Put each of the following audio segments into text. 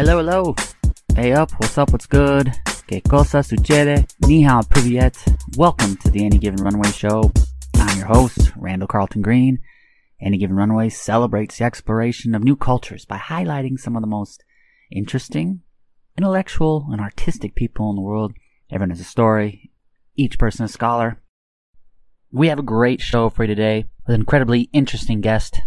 Hello, hello. Hey up, what's up, what's good? Que cosa sucede? Ni hao, privyet. Welcome to the Any Given Runway Show. I'm your host, Randall Carlton Green. Any Given Runway celebrates the exploration of new cultures by highlighting some of the most interesting, intellectual, and artistic people in the world. Everyone has a story, each person a scholar. We have a great show for you today with an incredibly interesting guest.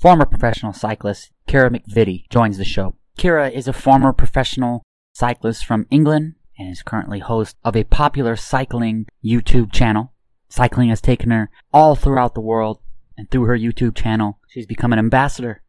Former professional cyclist Kara McVitie joins the show. Kira is a former professional cyclist from England and is currently host of a popular cycling YouTube channel. Cycling has taken her all throughout the world, and through her YouTube channel, she's become an ambassador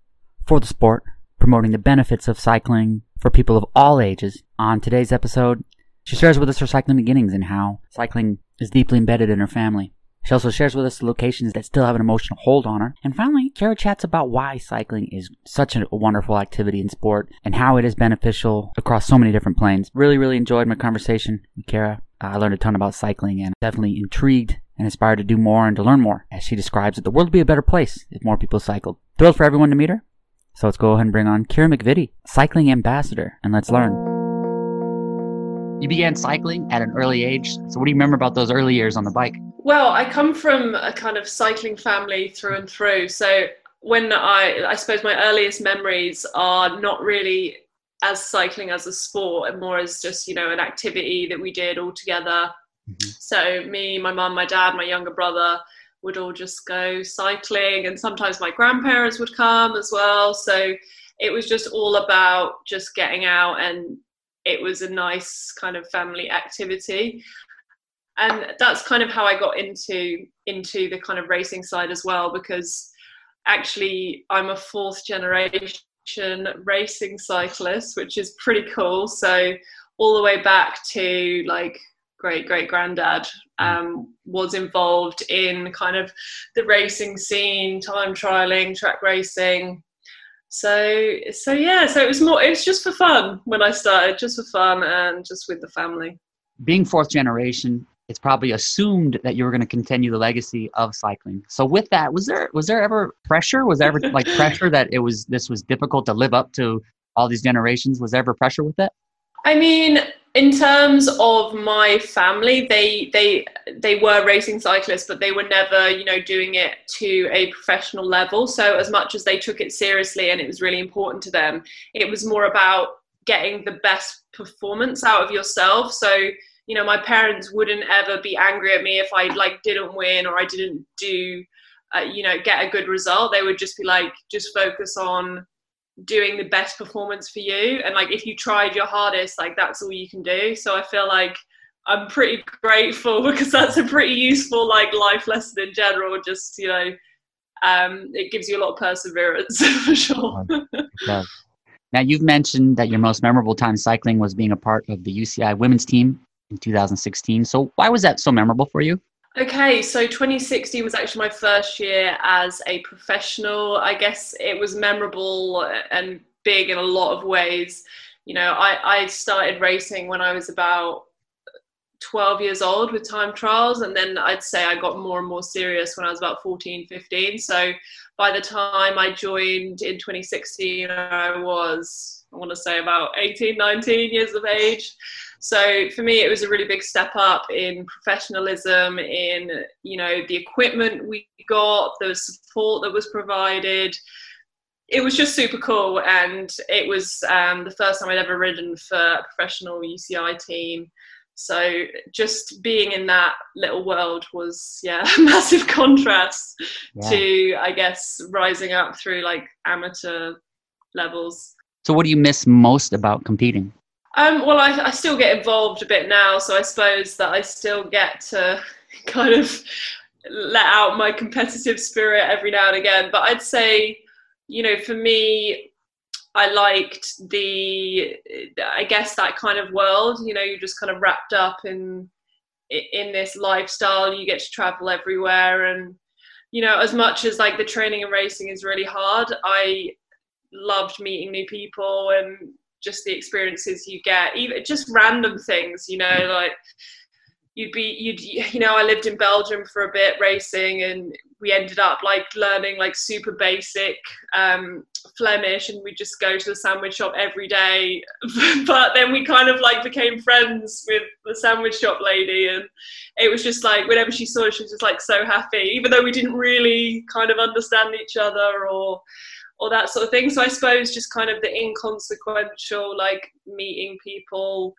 for the sport, promoting the benefits of cycling for people of all ages. On today's episode, she shares with us her cycling beginnings and how cycling is deeply embedded in her family. She also shares with us the locations that still have an emotional hold on her. And finally, Kara chats about why cycling is such a wonderful activity in sport and how it is beneficial across so many different planes. Really, really enjoyed my conversation with Kara. I learned a ton about cycling and definitely intrigued and inspired to do more and to learn more. As she describes it, the world would be a better place if more people cycled. Thrilled for everyone to meet her. So let's go ahead and bring on Kira McVitie, cycling ambassador, and let's learn. You began cycling at an early age. So what do you remember about those early years on the bike? Well, I come from a kind of cycling family through and through. So when I, I suppose my earliest memories are not really as cycling as a sport and more as just, you know, an activity that we did all together. Mm-hmm. So me, my mum, my dad, my younger brother would all just go cycling and sometimes my grandparents would come as well. So it was just all about just getting out and it was a nice kind of family activity and that's kind of how I got into into the kind of racing side as well because actually I'm a fourth generation racing cyclist which is pretty cool. So all the way back to like great great granddad um, was involved in kind of the racing scene time trialing track racing. So so yeah so it was more it was just for fun when i started just for fun and just with the family. Being fourth generation it's probably assumed that you were going to continue the legacy of cycling. So with that, was there was there ever pressure? Was there ever like pressure that it was this was difficult to live up to all these generations? Was there ever pressure with that? I mean, in terms of my family, they they they were racing cyclists, but they were never, you know, doing it to a professional level. So as much as they took it seriously and it was really important to them, it was more about getting the best performance out of yourself. So you know my parents wouldn't ever be angry at me if i like didn't win or i didn't do uh, you know get a good result. They would just be like just focus on doing the best performance for you. And like if you tried your hardest like that's all you can do. So i feel like i'm pretty grateful because that's a pretty useful like life lesson in general. Just you know um, it gives you a lot of perseverance for sure. Now you've mentioned that your most memorable time cycling was being a part of the uci women's team in 2016. So why was that so memorable for you? Okay, so 2016 was actually my first year as a professional. I guess it was memorable and big in a lot of ways. You know, I, I started racing when I was about 12 years old with time trials and then i'd say i got more and more serious when i was about 14 15 so by the time i joined in 2016 i was i want to say about 18 19 years of age so for me, it was a really big step up in professionalism, in you know the equipment we got, the support that was provided. It was just super cool, and it was um, the first time I'd ever ridden for a professional UCI team. So just being in that little world was yeah a massive contrast yeah. to I guess rising up through like amateur levels. So what do you miss most about competing? Um, well, I, I still get involved a bit now, so I suppose that I still get to kind of let out my competitive spirit every now and again. But I'd say, you know, for me, I liked the, I guess that kind of world. You know, you're just kind of wrapped up in in this lifestyle. You get to travel everywhere, and you know, as much as like the training and racing is really hard, I loved meeting new people and just the experiences you get, even just random things, you know, like you'd be you'd you know I lived in Belgium for a bit racing and we ended up like learning like super basic um, Flemish and we'd just go to the sandwich shop every day. but then we kind of like became friends with the sandwich shop lady and it was just like whenever she saw us she was just like so happy, even though we didn't really kind of understand each other or or that sort of thing. So I suppose just kind of the inconsequential like meeting people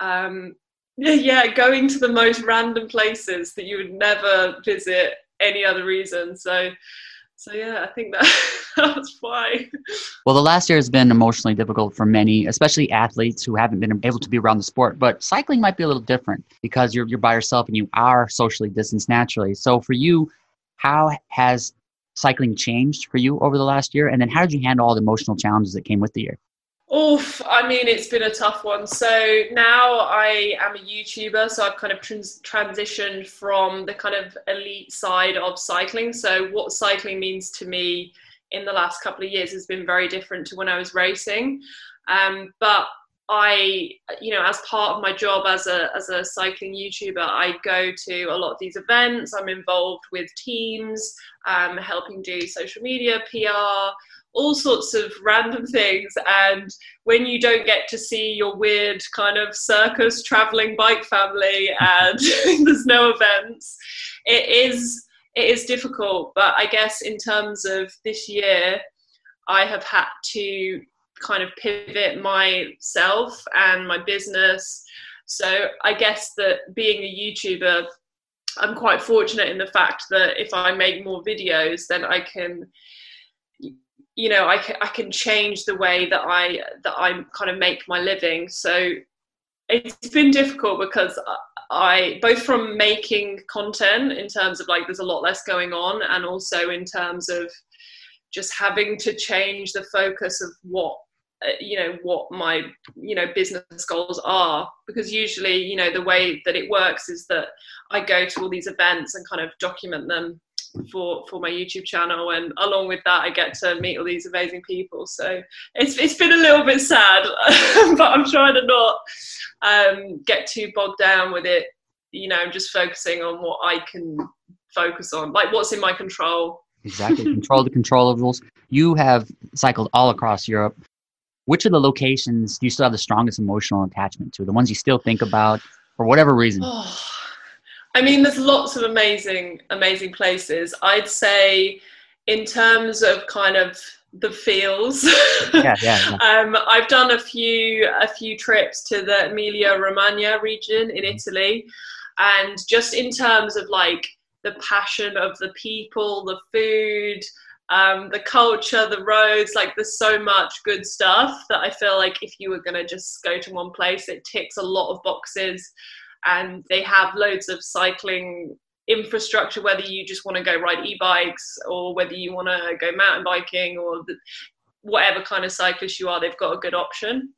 um yeah, going to the most random places that you would never visit any other reason. So so yeah, I think that that's why. Well, the last year has been emotionally difficult for many, especially athletes who haven't been able to be around the sport. But cycling might be a little different because you're you're by yourself and you are socially distanced naturally. So for you, how has cycling changed for you over the last year? And then how did you handle all the emotional challenges that came with the year? Oof, I mean, it's been a tough one. So now I am a YouTuber, so I've kind of trans- transitioned from the kind of elite side of cycling. So, what cycling means to me in the last couple of years has been very different to when I was racing. Um, but I, you know, as part of my job as a as a cycling YouTuber, I go to a lot of these events. I'm involved with teams, um, helping do social media, PR all sorts of random things. And when you don't get to see your weird kind of circus traveling bike family and there's no events, it is it is difficult. But I guess in terms of this year, I have had to kind of pivot myself and my business. So I guess that being a YouTuber, I'm quite fortunate in the fact that if I make more videos, then I can you know I can, I can change the way that I that I kind of make my living so it's been difficult because I both from making content in terms of like there's a lot less going on and also in terms of just having to change the focus of what uh, you know what my you know business goals are because usually you know the way that it works is that I go to all these events and kind of document them for for my YouTube channel, and along with that, I get to meet all these amazing people. So it's it's been a little bit sad, but I'm trying to not um, get too bogged down with it. You know, just focusing on what I can focus on, like what's in my control. Exactly, control the controllables. You have cycled all across Europe. Which of the locations do you still have the strongest emotional attachment to? The ones you still think about for whatever reason? I mean, there's lots of amazing, amazing places. I'd say, in terms of kind of the feels, yeah, yeah, yeah. um, I've done a few a few trips to the Emilia Romagna region in mm-hmm. Italy, and just in terms of like the passion of the people, the food, um, the culture, the roads, like there's so much good stuff that I feel like if you were gonna just go to one place, it ticks a lot of boxes. And they have loads of cycling infrastructure whether you just want to go ride e-bikes or whether you want to go mountain biking or the, whatever kind of cyclist you are they've got a good option.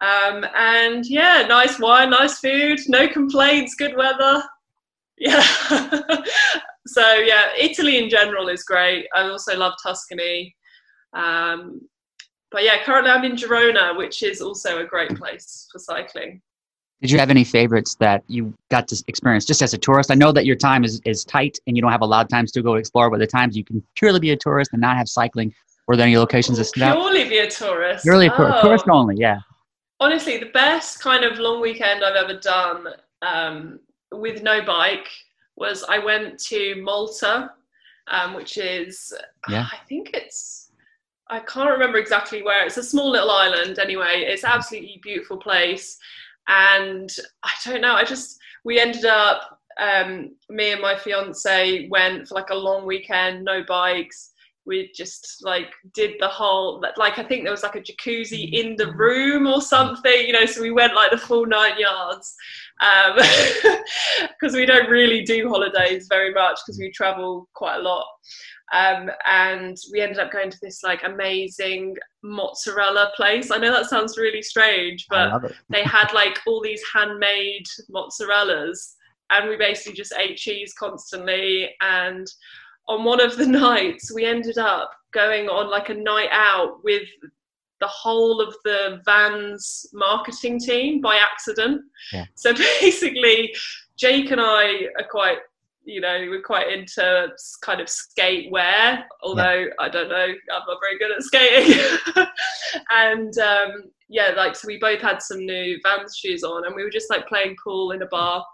Um, and yeah nice wine nice food no complaints good weather yeah so yeah italy in general is great i also love tuscany um, but yeah currently i'm in girona which is also a great place for cycling did you have any favorites that you got to experience just as a tourist? I know that your time is, is tight and you don't have a lot of times to go explore, but the times you can purely be a tourist and not have cycling. Were there any locations that? Purely be a tourist. Purely a oh. tourist only, yeah. Honestly, the best kind of long weekend I've ever done um, with no bike was I went to Malta, um, which is, yeah. I think it's, I can't remember exactly where. It's a small little island anyway. It's absolutely beautiful place and I don't know. I just we ended up um, me and my fiance went for like a long weekend, no bikes. We just like did the whole like I think there was like a jacuzzi in the room or something, you know. So we went like the full nine yards because um, we don't really do holidays very much because we travel quite a lot. Um, and we ended up going to this like amazing mozzarella place. I know that sounds really strange, but they had like all these handmade mozzarellas, and we basically just ate cheese constantly. And on one of the nights, we ended up going on like a night out with the whole of the Vans marketing team by accident. Yeah. So basically, Jake and I are quite you know, we're quite into kind of skate wear, although yeah. I don't know, I'm not very good at skating. and um, yeah, like, so we both had some new Vans shoes on and we were just like playing pool in a bar.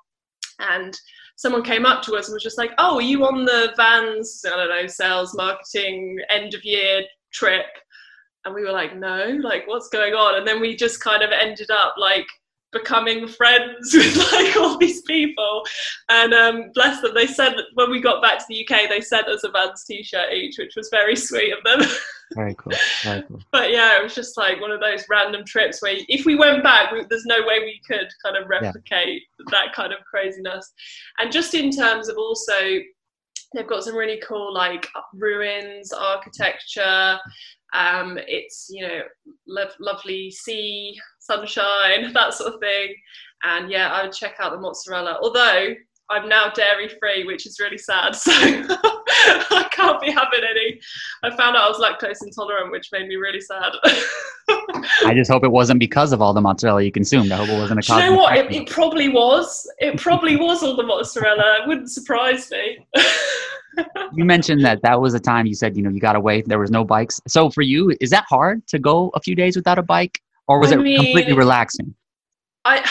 And someone came up to us and was just like, oh, are you on the Vans, I don't know, sales, marketing, end of year trip? And we were like, no, like, what's going on? And then we just kind of ended up like, becoming friends with like all these people. And um, bless them, they said when we got back to the UK, they sent us a Vans t-shirt each, which was very sweet of them. Very cool. Very cool. but yeah, it was just like one of those random trips where if we went back, we, there's no way we could kind of replicate yeah. that kind of craziness. And just in terms of also they've got some really cool like ruins architecture um, it's you know lo- lovely sea sunshine, that sort of thing. And yeah, I would check out the mozzarella. Although I'm now dairy free, which is really sad. So I can't be having any. I found out I was lactose intolerant, which made me really sad. I just hope it wasn't because of all the mozzarella you consumed. I hope it wasn't a cause. You know what? It, it, probably was. It probably was all the mozzarella. It wouldn't surprise me. You mentioned that that was a time you said you know you got away. There was no bikes. So for you, is that hard to go a few days without a bike? or was I it mean, completely relaxing? I,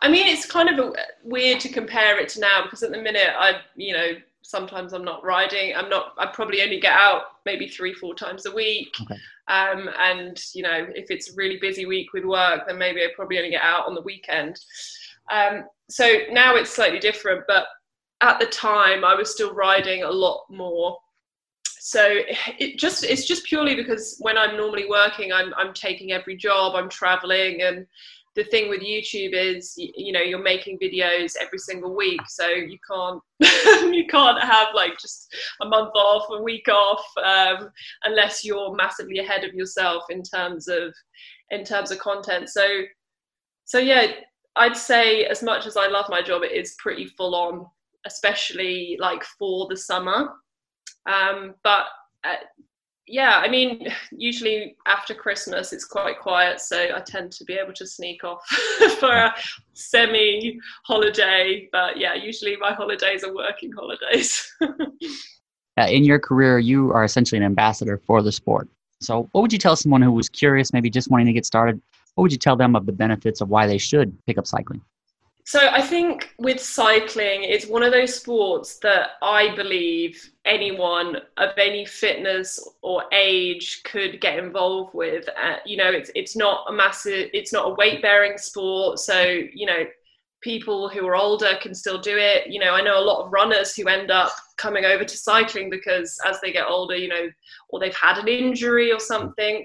I mean, it's kind of a, weird to compare it to now because at the minute I, you know, sometimes I'm not riding. I'm not. I probably only get out maybe three, four times a week. Okay. Um, and you know, if it's a really busy week with work, then maybe I probably only get out on the weekend. Um, so now it's slightly different, but at the time I was still riding a lot more. So it just it's just purely because when i'm normally working i'm i'm taking every job i'm traveling and the thing with youtube is you know you're making videos every single week so you can't you can't have like just a month off a week off um, unless you're massively ahead of yourself in terms of in terms of content. So so yeah i'd say as much as i love my job it is pretty full on especially like for the summer um, but uh, yeah, I mean, usually after Christmas it's quite quiet, so I tend to be able to sneak off for a semi holiday. But yeah, usually my holidays are working holidays. in your career, you are essentially an ambassador for the sport. So, what would you tell someone who was curious, maybe just wanting to get started? What would you tell them of the benefits of why they should pick up cycling? So I think with cycling, it's one of those sports that I believe anyone of any fitness or age could get involved with. Uh, you know, it's it's not a massive, it's not a weight bearing sport. So you know, people who are older can still do it. You know, I know a lot of runners who end up coming over to cycling because as they get older, you know, or they've had an injury or something.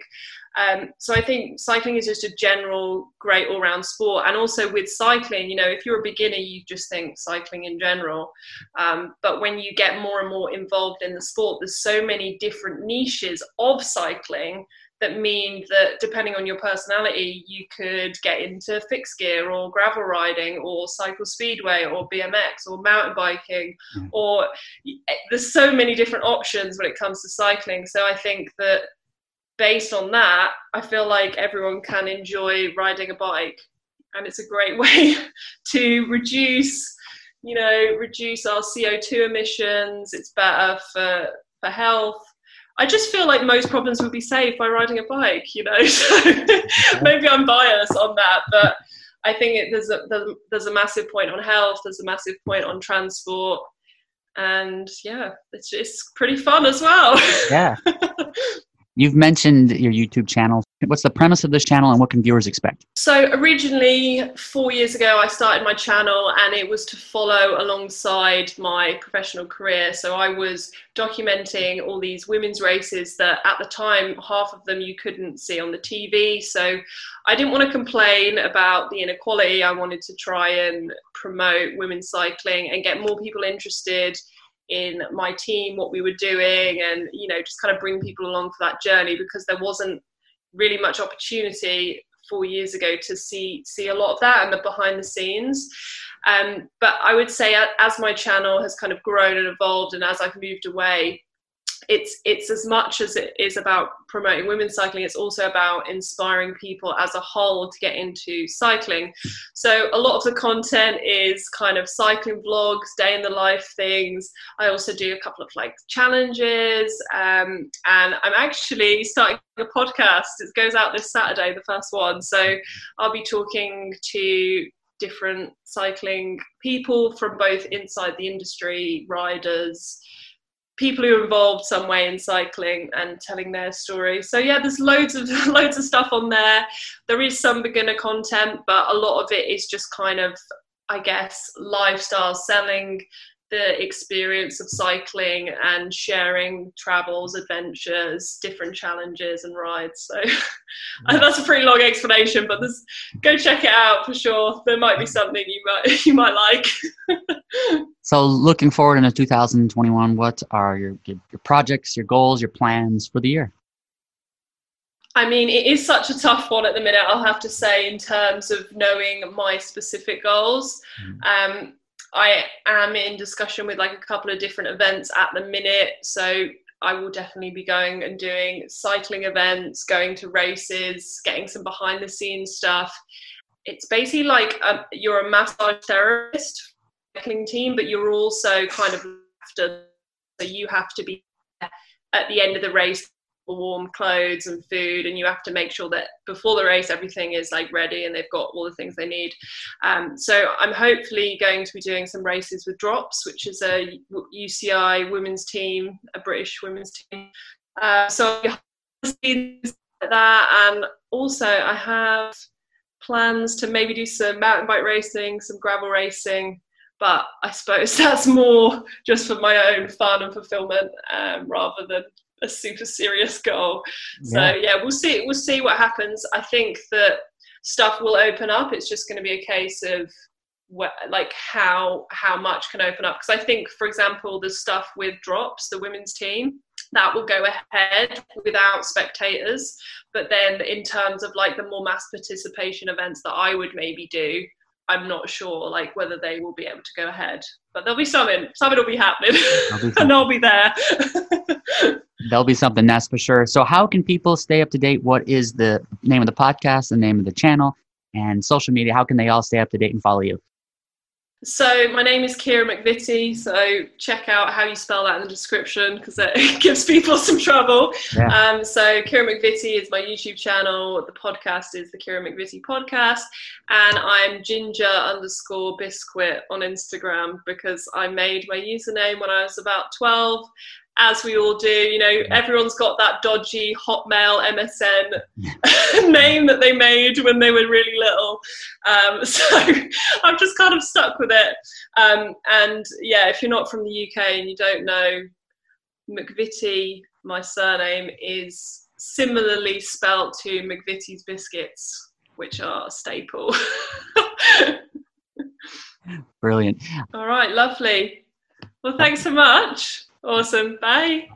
Um, so I think cycling is just a general great all-round sport, and also with cycling, you know, if you're a beginner, you just think cycling in general. Um, but when you get more and more involved in the sport, there's so many different niches of cycling that mean that depending on your personality, you could get into fixed gear or gravel riding or cycle speedway or BMX or mountain biking, mm. or there's so many different options when it comes to cycling. So I think that based on that, I feel like everyone can enjoy riding a bike, and it's a great way to reduce, you know, reduce our CO two emissions. It's better for for health. I just feel like most problems would be saved by riding a bike, you know. So maybe I'm biased on that, but I think it, there's a there's a massive point on health. There's a massive point on transport, and yeah, it's it's pretty fun as well. Yeah. You've mentioned your YouTube channel. What's the premise of this channel and what can viewers expect? So, originally, four years ago, I started my channel and it was to follow alongside my professional career. So, I was documenting all these women's races that at the time, half of them you couldn't see on the TV. So, I didn't want to complain about the inequality. I wanted to try and promote women's cycling and get more people interested in my team what we were doing and you know just kind of bring people along for that journey because there wasn't really much opportunity four years ago to see see a lot of that and the behind the scenes. Um, but i would say as my channel has kind of grown and evolved and as i've moved away it's it's as much as it is about promoting women's cycling it's also about inspiring people as a whole to get into cycling. So a lot of the content is kind of cycling vlogs day in the life things. I also do a couple of like challenges um, and i'm actually starting a podcast. It goes out this saturday the first one. So i'll be talking to different cycling people from both inside the industry riders people who are involved some way in cycling and telling their story. So yeah, there's loads of loads of stuff on there. There is some beginner content, but a lot of it is just kind of, I guess, lifestyle selling the experience of cycling and sharing travels, adventures, different challenges and rides. So yeah. that's a pretty long explanation, but this, go check it out for sure. There might be something you might you might like. so looking forward into 2021, what are your, your your projects, your goals, your plans for the year? I mean, it is such a tough one at the minute, I'll have to say, in terms of knowing my specific goals. Mm. Um, I am in discussion with like a couple of different events at the minute. So I will definitely be going and doing cycling events, going to races, getting some behind the scenes stuff. It's basically like a, um, you're a massage therapist cycling team, but you're also kind of after, so you have to be at the end of the race warm clothes and food and you have to make sure that before the race everything is like ready and they've got all the things they need. Um, so i'm hopefully going to be doing some races with drops which is a uci women's team a british women's team. Uh, so that and also i have plans to maybe do some mountain bike racing some gravel racing but I suppose that's more just for my own fun and fulfillment um, rather than a super serious goal. So yeah. yeah, we'll see. We'll see what happens. I think that stuff will open up. It's just going to be a case of what, like how how much can open up. Because I think, for example, the stuff with drops, the women's team, that will go ahead without spectators. But then, in terms of like the more mass participation events that I would maybe do, I'm not sure like whether they will be able to go ahead. But there'll be something. Something will be happening, and I'll be there. There'll be something that's for sure. So, how can people stay up to date? What is the name of the podcast, the name of the channel, and social media? How can they all stay up to date and follow you? So my name is Kira McVitie. So check out how you spell that in the description because it gives people some trouble. Yeah. Um, so Kira McVitie is my YouTube channel. The podcast is the Kira McVitie podcast, and I'm Ginger underscore Biscuit on Instagram because I made my username when I was about 12, as we all do. You know, everyone's got that dodgy Hotmail MSN name that they made when they were really little. Um, so I've just kind of stuck with it. Um, and yeah, if you're not from the UK and you don't know, McVitie, my surname, is similarly spelt to McVitie's biscuits, which are a staple. Brilliant. All right, lovely. Well, thanks so much. Awesome. Bye.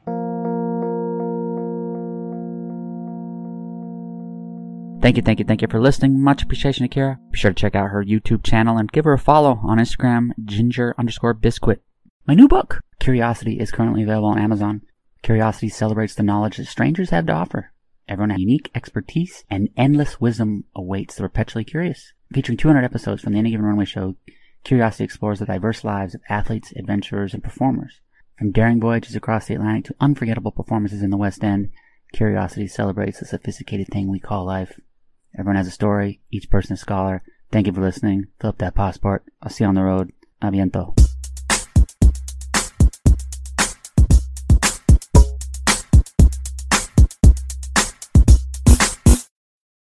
Thank you, thank you, thank you for listening. Much appreciation, Akira. Be sure to check out her YouTube channel and give her a follow on Instagram, ginger underscore biscuit. My new book, Curiosity, is currently available on Amazon. Curiosity celebrates the knowledge that strangers have to offer. Everyone has unique expertise and endless wisdom awaits the perpetually curious. Featuring 200 episodes from the Any Given Runway show, Curiosity explores the diverse lives of athletes, adventurers, and performers. From daring voyages across the Atlantic to unforgettable performances in the West End, Curiosity celebrates the sophisticated thing we call life. Everyone has a story, each person a scholar. Thank you for listening. Fill up that passport. I'll see you on the road. Aviento.